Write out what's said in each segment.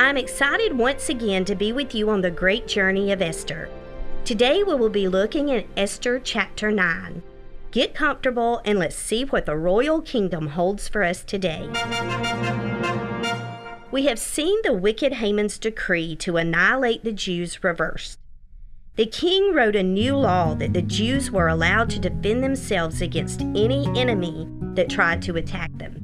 I'm excited once again to be with you on the great journey of Esther. Today we will be looking at Esther chapter 9. Get comfortable and let's see what the royal kingdom holds for us today. We have seen the wicked Haman's decree to annihilate the Jews reversed. The king wrote a new law that the Jews were allowed to defend themselves against any enemy that tried to attack them.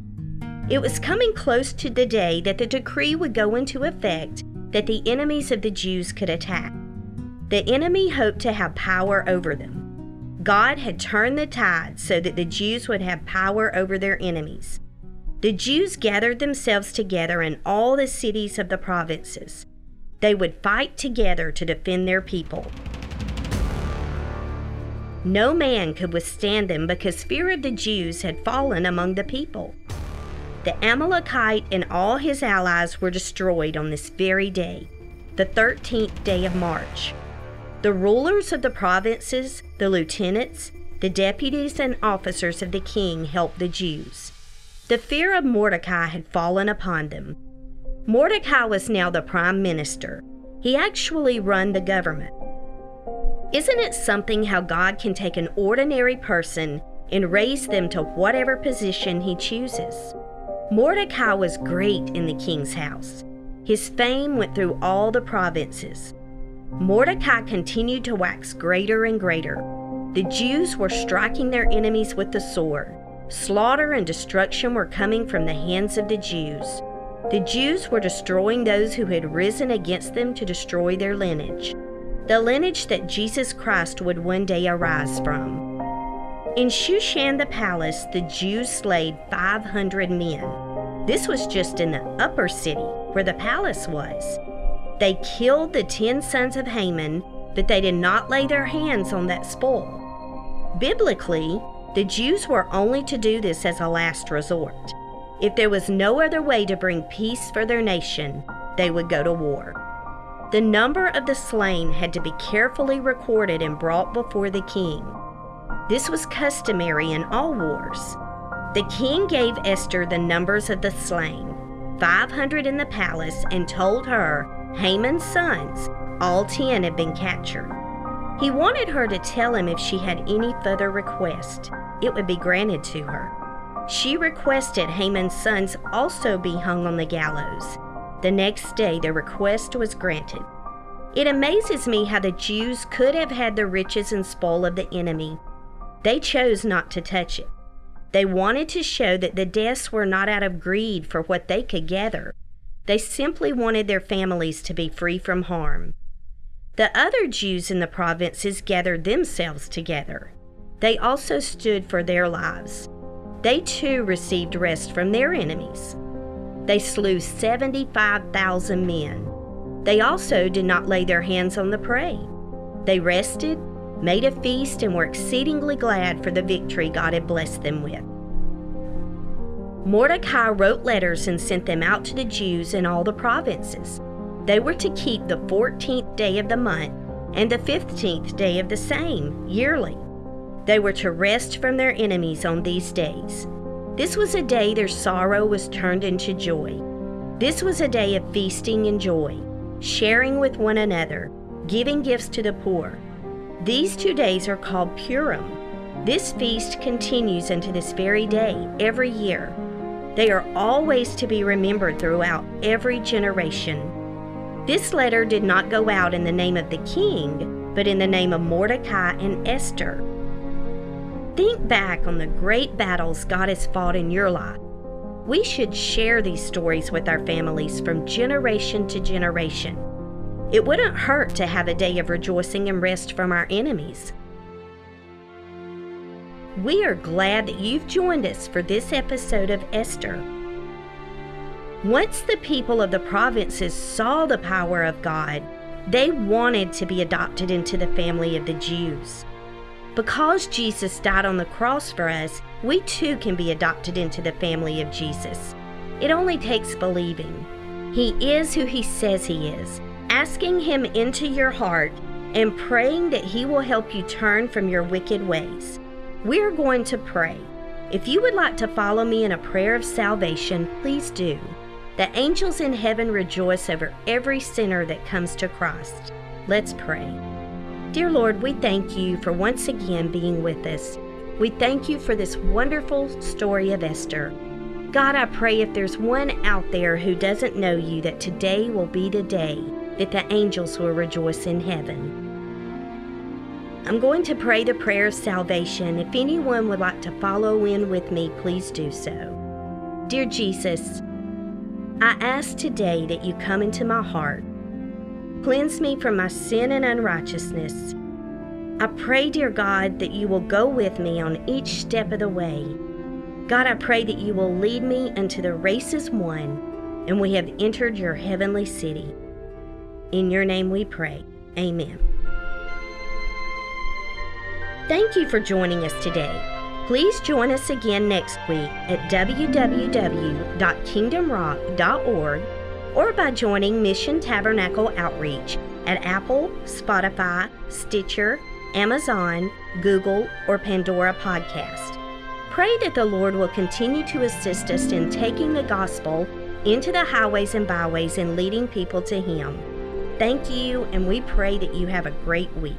It was coming close to the day that the decree would go into effect that the enemies of the Jews could attack. The enemy hoped to have power over them. God had turned the tide so that the Jews would have power over their enemies. The Jews gathered themselves together in all the cities of the provinces. They would fight together to defend their people. No man could withstand them because fear of the Jews had fallen among the people. The Amalekite and all his allies were destroyed on this very day, the 13th day of March. The rulers of the provinces, the lieutenants, the deputies, and officers of the king helped the Jews. The fear of Mordecai had fallen upon them. Mordecai was now the prime minister. He actually run the government. Isn't it something how God can take an ordinary person and raise them to whatever position he chooses? Mordecai was great in the king's house. His fame went through all the provinces. Mordecai continued to wax greater and greater. The Jews were striking their enemies with the sword. Slaughter and destruction were coming from the hands of the Jews. The Jews were destroying those who had risen against them to destroy their lineage, the lineage that Jesus Christ would one day arise from. In Shushan the palace, the Jews slayed 500 men. This was just in the upper city, where the palace was. They killed the ten sons of Haman, but they did not lay their hands on that spoil. Biblically, the Jews were only to do this as a last resort. If there was no other way to bring peace for their nation, they would go to war. The number of the slain had to be carefully recorded and brought before the king. This was customary in all wars. The king gave Esther the numbers of the slain 500 in the palace and told her Haman's sons, all 10 had been captured. He wanted her to tell him if she had any further request. It would be granted to her. She requested Haman's sons also be hung on the gallows. The next day, the request was granted. It amazes me how the Jews could have had the riches and spoil of the enemy they chose not to touch it. They wanted to show that the deaths were not out of greed for what they could gather. They simply wanted their families to be free from harm. The other Jews in the provinces gathered themselves together. They also stood for their lives. They too received rest from their enemies. They slew 75,000 men. They also did not lay their hands on the prey. They rested made a feast, and were exceedingly glad for the victory God had blessed them with. Mordecai wrote letters and sent them out to the Jews in all the provinces. They were to keep the 14th day of the month and the 15th day of the same yearly. They were to rest from their enemies on these days. This was a day their sorrow was turned into joy. This was a day of feasting and joy, sharing with one another, giving gifts to the poor, these two days are called Purim. This feast continues unto this very day, every year. They are always to be remembered throughout every generation. This letter did not go out in the name of the king, but in the name of Mordecai and Esther. Think back on the great battles God has fought in your life. We should share these stories with our families from generation to generation. It wouldn't hurt to have a day of rejoicing and rest from our enemies. We are glad that you've joined us for this episode of Esther. Once the people of the provinces saw the power of God, they wanted to be adopted into the family of the Jews. Because Jesus died on the cross for us, we too can be adopted into the family of Jesus. It only takes believing. He is who He says He is, asking Him into your heart, and praying that He will help you turn from your wicked ways. We're going to pray. If you would like to follow me in a prayer of salvation, please do. The angels in heaven rejoice over every sinner that comes to Christ. Let's pray. Dear Lord, we thank you for once again being with us. We thank you for this wonderful story of Esther. God, I pray if there's one out there who doesn't know you, that today will be the day that the angels will rejoice in heaven. I'm going to pray the prayer of salvation. If anyone would like to follow in with me, please do so. Dear Jesus, I ask today that you come into my heart. Cleanse me from my sin and unrighteousness. I pray, dear God, that you will go with me on each step of the way. God, I pray that you will lead me until the race is won and we have entered your heavenly city. In your name we pray. Amen. Thank you for joining us today. Please join us again next week at www.kingdomrock.org or by joining Mission Tabernacle Outreach at Apple, Spotify, Stitcher, Amazon, Google, or Pandora Podcast. Pray that the Lord will continue to assist us in taking the gospel into the highways and byways and leading people to Him. Thank you, and we pray that you have a great week.